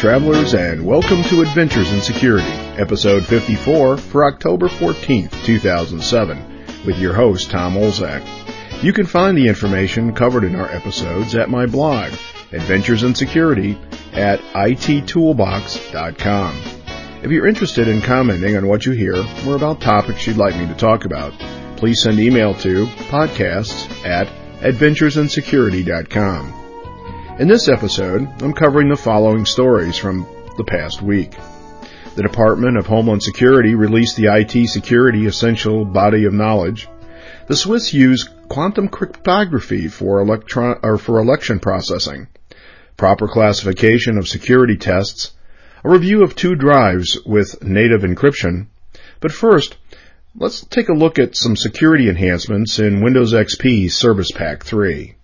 travelers, and welcome to Adventures in Security, episode 54 for October 14th, 2007, with your host, Tom Olzak. You can find the information covered in our episodes at my blog, Adventures in Security, at ittoolbox.com. If you're interested in commenting on what you hear or about topics you'd like me to talk about, please send email to podcasts at adventuresinsecurity.com. In this episode, I'm covering the following stories from the past week. The Department of Homeland Security released the IT Security Essential Body of Knowledge. The Swiss use quantum cryptography for, electron, or for election processing. Proper classification of security tests. A review of two drives with native encryption. But first, let's take a look at some security enhancements in Windows XP Service Pack 3.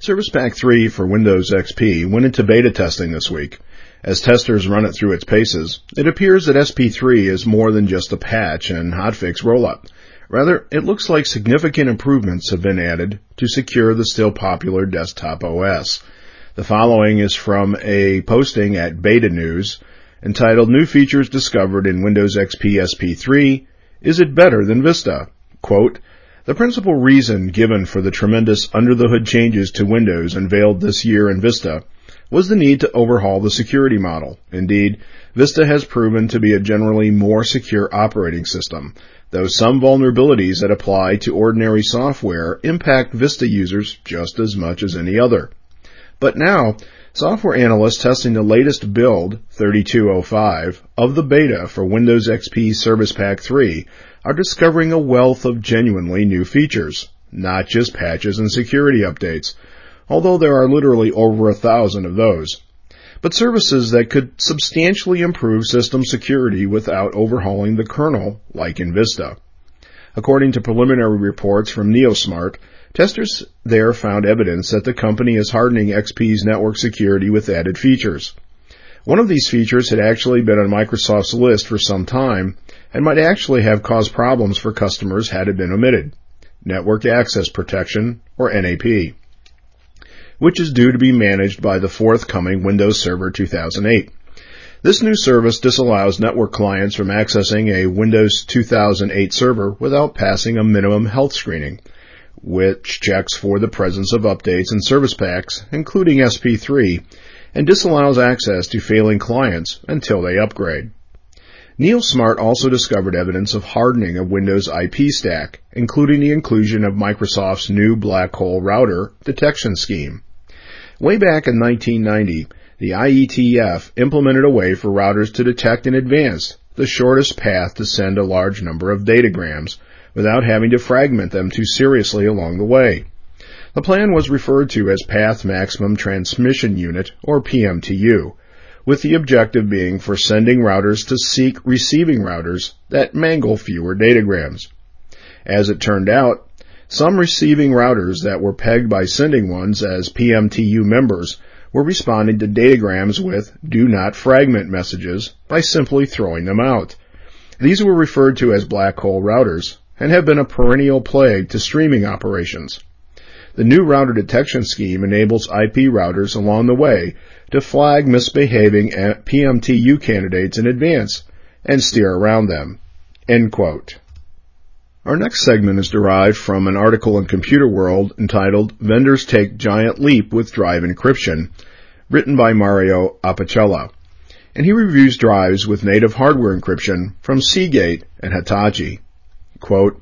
Service Pack 3 for Windows XP went into beta testing this week. As testers run it through its paces, it appears that SP3 is more than just a patch and hotfix rollup. Rather, it looks like significant improvements have been added to secure the still popular desktop OS. The following is from a posting at Beta News entitled New Features Discovered in Windows XP SP3. Is it better than Vista? Quote, the principal reason given for the tremendous under-the-hood changes to Windows unveiled this year in Vista was the need to overhaul the security model. Indeed, Vista has proven to be a generally more secure operating system, though some vulnerabilities that apply to ordinary software impact Vista users just as much as any other. But now, software analysts testing the latest build, 3205, of the beta for Windows XP Service Pack 3 are discovering a wealth of genuinely new features, not just patches and security updates, although there are literally over a thousand of those, but services that could substantially improve system security without overhauling the kernel, like in Vista. According to preliminary reports from NeoSmart, testers there found evidence that the company is hardening XP's network security with added features. One of these features had actually been on Microsoft's list for some time and might actually have caused problems for customers had it been omitted. Network Access Protection, or NAP, which is due to be managed by the forthcoming Windows Server 2008. This new service disallows network clients from accessing a Windows 2008 server without passing a minimum health screening, which checks for the presence of updates and service packs, including SP3, and disallows access to failing clients until they upgrade. NeoSmart also discovered evidence of hardening of Windows IP stack, including the inclusion of Microsoft's new black hole router detection scheme. Way back in 1990, the IETF implemented a way for routers to detect in advance the shortest path to send a large number of datagrams without having to fragment them too seriously along the way. The plan was referred to as Path Maximum Transmission Unit, or PMTU, with the objective being for sending routers to seek receiving routers that mangle fewer datagrams. As it turned out, some receiving routers that were pegged by sending ones as PMTU members were responding to datagrams with do not fragment messages by simply throwing them out. These were referred to as black hole routers and have been a perennial plague to streaming operations. The new router detection scheme enables IP routers along the way to flag misbehaving PMTU candidates in advance and steer around them. End quote. Our next segment is derived from an article in Computer World entitled Vendors Take Giant Leap with Drive Encryption, written by Mario Apicella. And he reviews drives with native hardware encryption from Seagate and Hitachi. Quote,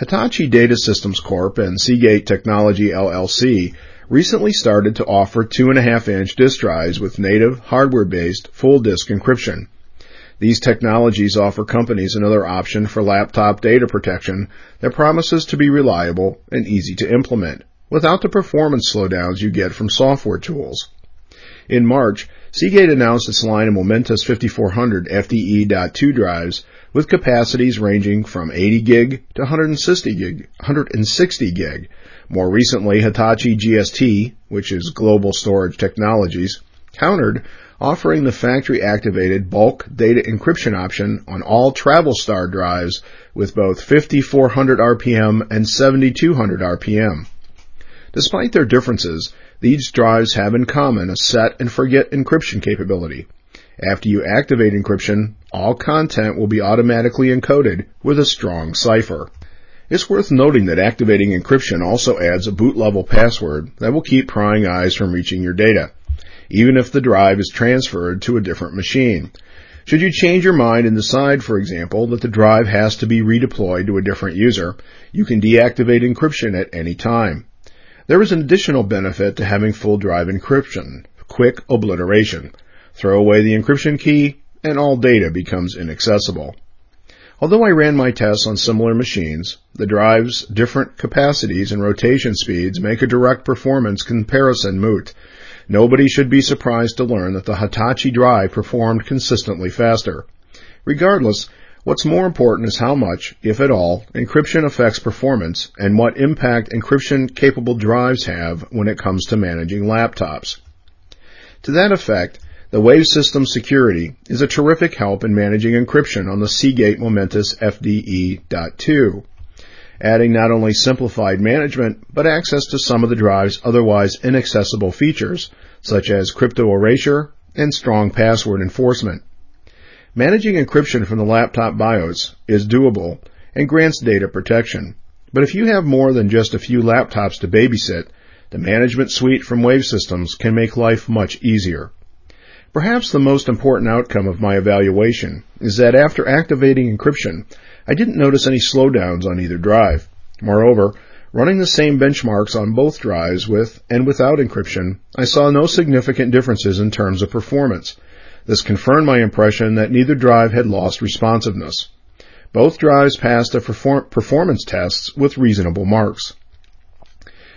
Hitachi Data Systems Corp. and Seagate Technology LLC recently started to offer 2.5 inch disk drives with native hardware-based full disk encryption. These technologies offer companies another option for laptop data protection that promises to be reliable and easy to implement without the performance slowdowns you get from software tools. In March, Seagate announced its line of Momentus 5400 FDE.2 drives with capacities ranging from 80 gig to 160 gig, 160 gig. More recently, Hitachi GST, which is Global Storage Technologies, countered offering the factory activated bulk data encryption option on all TravelStar drives with both 5400 RPM and 7200 RPM. Despite their differences, these drives have in common a set and forget encryption capability. After you activate encryption, all content will be automatically encoded with a strong cipher. It's worth noting that activating encryption also adds a boot level password that will keep prying eyes from reaching your data, even if the drive is transferred to a different machine. Should you change your mind and decide, for example, that the drive has to be redeployed to a different user, you can deactivate encryption at any time. There is an additional benefit to having full drive encryption, quick obliteration. Throw away the encryption key and all data becomes inaccessible. Although I ran my tests on similar machines, the drive's different capacities and rotation speeds make a direct performance comparison moot. Nobody should be surprised to learn that the Hitachi drive performed consistently faster. Regardless, what's more important is how much, if at all, encryption affects performance and what impact encryption capable drives have when it comes to managing laptops. To that effect, the Wave System Security is a terrific help in managing encryption on the Seagate Momentus FDE.2, adding not only simplified management, but access to some of the drive's otherwise inaccessible features, such as crypto erasure and strong password enforcement. Managing encryption from the laptop BIOS is doable and grants data protection. But if you have more than just a few laptops to babysit, the management suite from Wave Systems can make life much easier. Perhaps the most important outcome of my evaluation is that after activating encryption, I didn't notice any slowdowns on either drive. Moreover, running the same benchmarks on both drives with and without encryption, I saw no significant differences in terms of performance. This confirmed my impression that neither drive had lost responsiveness. Both drives passed the performance tests with reasonable marks.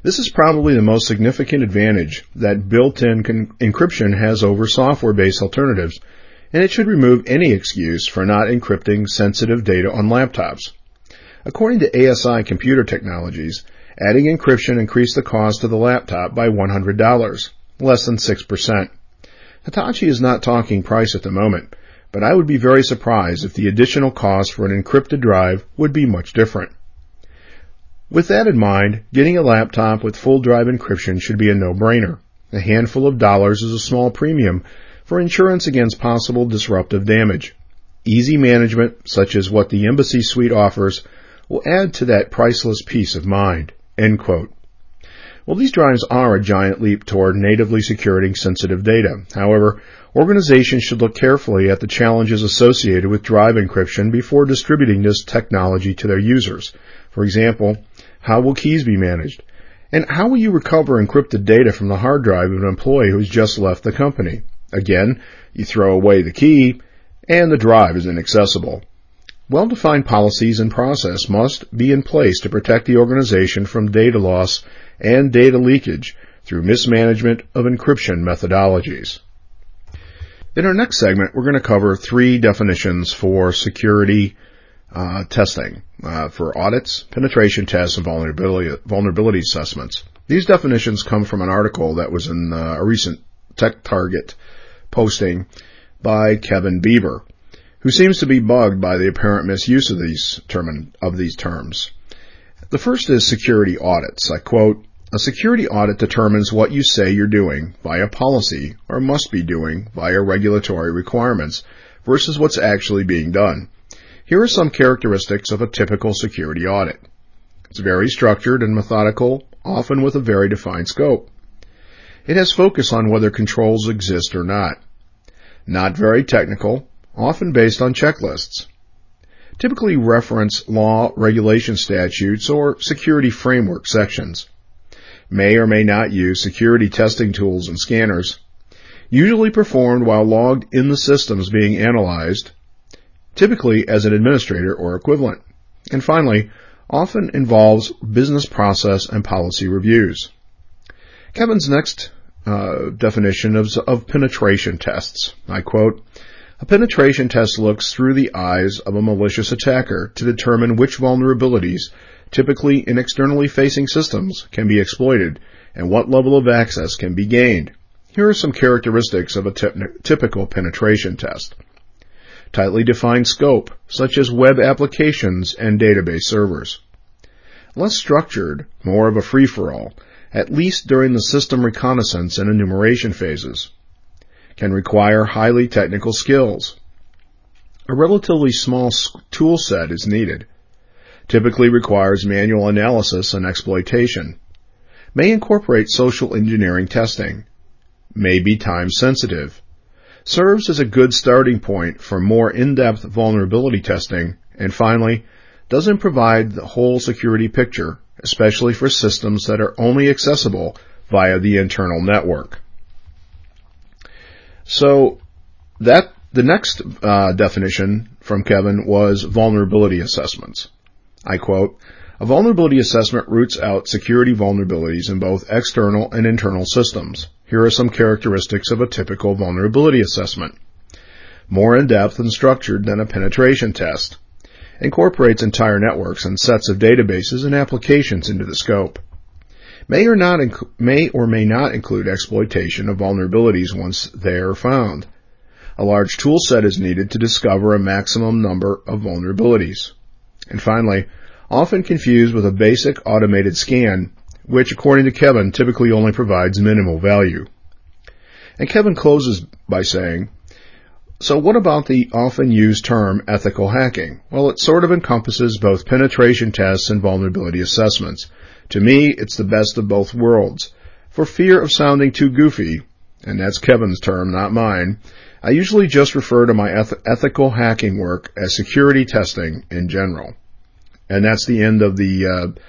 This is probably the most significant advantage that built-in con- encryption has over software-based alternatives, and it should remove any excuse for not encrypting sensitive data on laptops. According to ASI Computer Technologies, adding encryption increased the cost of the laptop by $100, less than 6%. Hitachi is not talking price at the moment, but I would be very surprised if the additional cost for an encrypted drive would be much different. With that in mind, getting a laptop with full drive encryption should be a no-brainer. A handful of dollars is a small premium for insurance against possible disruptive damage. Easy management, such as what the Embassy Suite offers, will add to that priceless peace of mind. End quote. Well, these drives are a giant leap toward natively securing sensitive data. However, organizations should look carefully at the challenges associated with drive encryption before distributing this technology to their users. For example, how will keys be managed? And how will you recover encrypted data from the hard drive of an employee who's just left the company? Again, you throw away the key and the drive is inaccessible. Well-defined policies and process must be in place to protect the organization from data loss and data leakage through mismanagement of encryption methodologies. In our next segment, we're going to cover three definitions for security uh, testing uh, for audits, penetration tests, and vulnerability, vulnerability assessments. These definitions come from an article that was in uh, a recent TechTarget posting by Kevin Beaver, who seems to be bugged by the apparent misuse of these term of these terms. The first is security audits. I quote, a security audit determines what you say you're doing via policy or must be doing via regulatory requirements versus what's actually being done. Here are some characteristics of a typical security audit. It's very structured and methodical, often with a very defined scope. It has focus on whether controls exist or not. Not very technical, often based on checklists. Typically reference law, regulation statutes, or security framework sections. May or may not use security testing tools and scanners. Usually performed while logged in the systems being analyzed typically as an administrator or equivalent. And finally, often involves business process and policy reviews. Kevin's next uh, definition of, of penetration tests. I quote, a penetration test looks through the eyes of a malicious attacker to determine which vulnerabilities, typically in externally facing systems, can be exploited and what level of access can be gained. Here are some characteristics of a typical penetration test tightly defined scope, such as web applications and database servers. Less structured, more of a free-for-all, at least during the system reconnaissance and enumeration phases, can require highly technical skills. A relatively small tool set is needed, typically requires manual analysis and exploitation, may incorporate social engineering testing, may be time sensitive, serves as a good starting point for more in-depth vulnerability testing, and finally, doesn't provide the whole security picture, especially for systems that are only accessible via the internal network. So that the next uh, definition from Kevin was vulnerability assessments. I quote, a vulnerability assessment roots out security vulnerabilities in both external and internal systems. Here are some characteristics of a typical vulnerability assessment. More in-depth and structured than a penetration test. Incorporates entire networks and sets of databases and applications into the scope. May or not inc- may or may not include exploitation of vulnerabilities once they are found. A large tool set is needed to discover a maximum number of vulnerabilities. And finally, often confused with a basic automated scan, which according to Kevin typically only provides minimal value. And Kevin closes by saying, so what about the often used term ethical hacking? Well, it sort of encompasses both penetration tests and vulnerability assessments. To me, it's the best of both worlds. For fear of sounding too goofy, and that's Kevin's term, not mine, I usually just refer to my eth- ethical hacking work as security testing in general. And that's the end of the uh,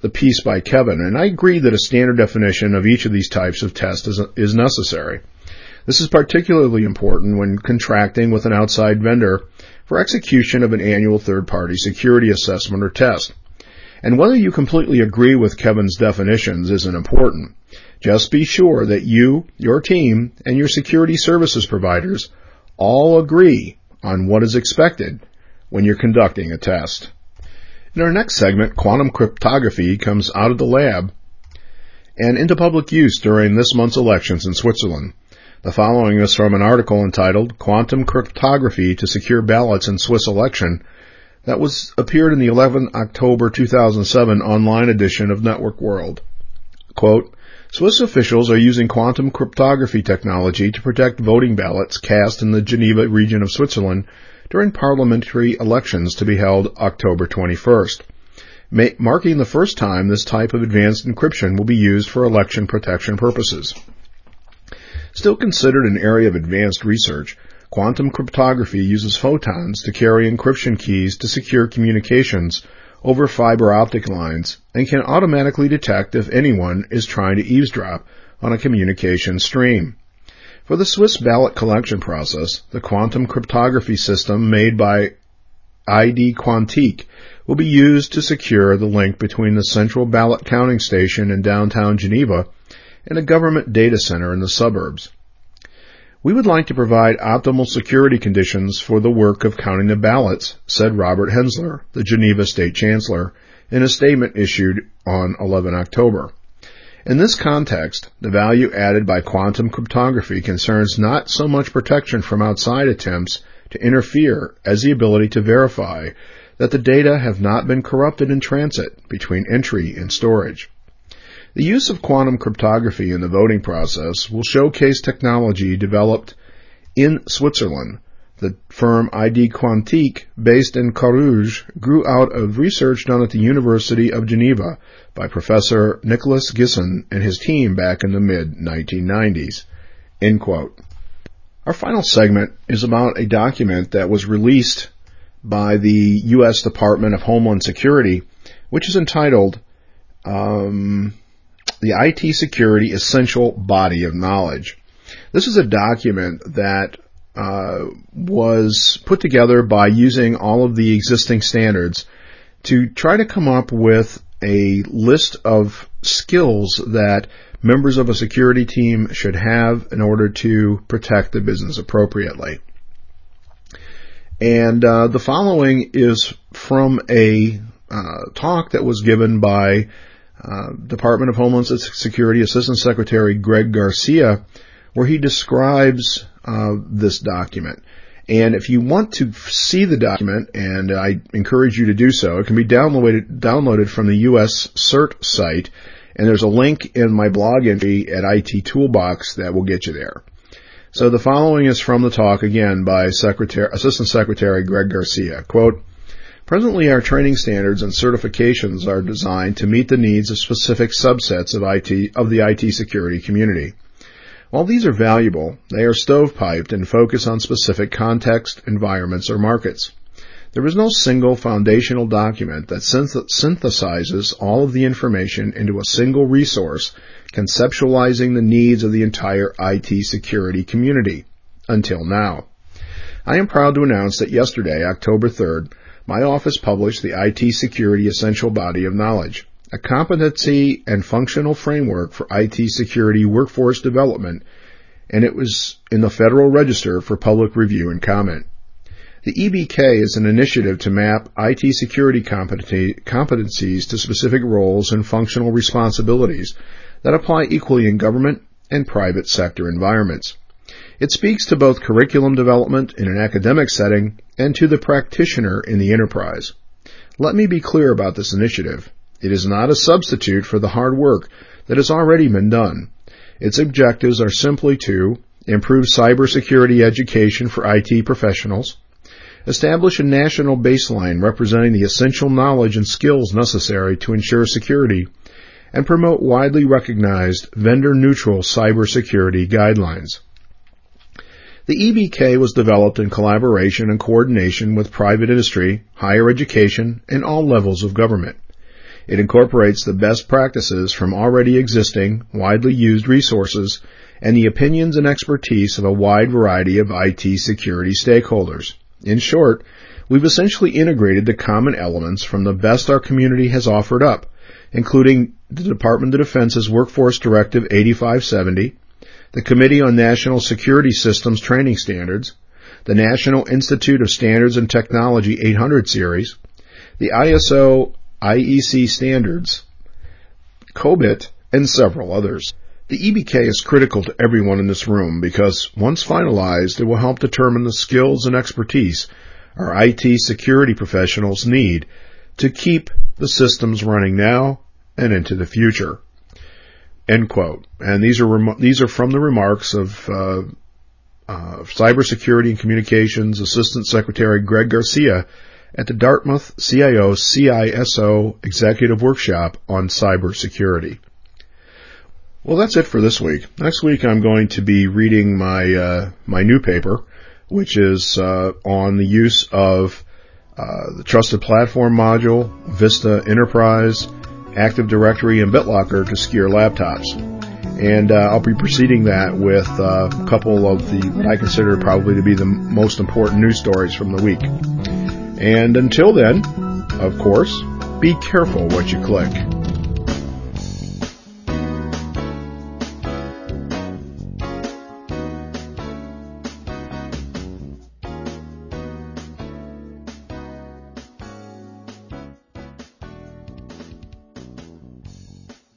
the piece by Kevin, and I agree that a standard definition of each of these types of tests is, is necessary. This is particularly important when contracting with an outside vendor for execution of an annual third-party security assessment or test. And whether you completely agree with Kevin's definitions isn't important. Just be sure that you, your team, and your security services providers all agree on what is expected when you're conducting a test. In our next segment, quantum cryptography comes out of the lab and into public use during this month's elections in Switzerland. The following is from an article entitled Quantum Cryptography to Secure Ballots in Swiss Election that was appeared in the 11 October 2007 online edition of Network World. Quote, Swiss officials are using quantum cryptography technology to protect voting ballots cast in the Geneva region of Switzerland during parliamentary elections to be held October 21st, marking the first time this type of advanced encryption will be used for election protection purposes. Still considered an area of advanced research, quantum cryptography uses photons to carry encryption keys to secure communications over fiber optic lines and can automatically detect if anyone is trying to eavesdrop on a communication stream. For the Swiss ballot collection process, the quantum cryptography system made by ID Quantique will be used to secure the link between the central ballot counting station in downtown Geneva and a government data center in the suburbs. We would like to provide optimal security conditions for the work of counting the ballots, said Robert Hensler, the Geneva State Chancellor, in a statement issued on 11 October. In this context, the value added by quantum cryptography concerns not so much protection from outside attempts to interfere as the ability to verify that the data have not been corrupted in transit between entry and storage. The use of quantum cryptography in the voting process will showcase technology developed in Switzerland the firm ID Quantique, based in Carouge, grew out of research done at the University of Geneva by Professor Nicholas Gisin and his team back in the mid-1990s. End quote. Our final segment is about a document that was released by the U.S. Department of Homeland Security, which is entitled um, the IT Security Essential Body of Knowledge. This is a document that uh, was put together by using all of the existing standards to try to come up with a list of skills that members of a security team should have in order to protect the business appropriately. And uh, the following is from a uh, talk that was given by uh, Department of Homeland Security Assistant Secretary Greg Garcia, where he describes uh, this document. And if you want to see the document, and I encourage you to do so, it can be downloaded downloaded from the U.S. CERT site, And there's a link in my blog entry at IT Toolbox that will get you there. So the following is from the talk again by Secretary, Assistant Secretary Greg Garcia. Quote, Presently, our training standards and certifications are designed to meet the needs of specific subsets of IT, of the IT security community. While these are valuable, they are stovepiped and focus on specific context, environments, or markets. There is no single foundational document that synthesizes all of the information into a single resource, conceptualizing the needs of the entire IT security community. Until now. I am proud to announce that yesterday, October 3rd, my office published the IT Security Essential Body of Knowledge, a competency and functional framework for IT security workforce development, and it was in the Federal Register for public review and comment. The EBK is an initiative to map IT security competencies to specific roles and functional responsibilities that apply equally in government and private sector environments. It speaks to both curriculum development in an academic setting and to the practitioner in the enterprise. Let me be clear about this initiative. It is not a substitute for the hard work that has already been done. Its objectives are simply to improve cybersecurity education for IT professionals, establish a national baseline representing the essential knowledge and skills necessary to ensure security, and promote widely recognized vendor neutral cybersecurity guidelines. The EBK was developed in collaboration and coordination with private industry, higher education, and all levels of government. It incorporates the best practices from already existing, widely used resources and the opinions and expertise of a wide variety of IT security stakeholders. In short, we've essentially integrated the common elements from the best our community has offered up, including the Department of Defense's Workforce Directive 8570, the Committee on National Security Systems Training Standards, the National Institute of Standards and Technology 800 series, the ISO IEC standards, COBIT, and several others. The EBK is critical to everyone in this room because once finalized, it will help determine the skills and expertise our IT security professionals need to keep the systems running now and into the future. End quote. And these are rem- these are from the remarks of uh, uh, Cybersecurity and Communications Assistant Secretary Greg Garcia at the Dartmouth CIO CISO Executive Workshop on Cybersecurity. Well, that's it for this week. Next week, I'm going to be reading my uh, my new paper, which is uh, on the use of uh, the Trusted Platform module, Vista Enterprise, Active Directory, and BitLocker to secure laptops. And uh, I'll be preceding that with uh, a couple of the what I consider probably to be the most important news stories from the week. And until then, of course, be careful what you click.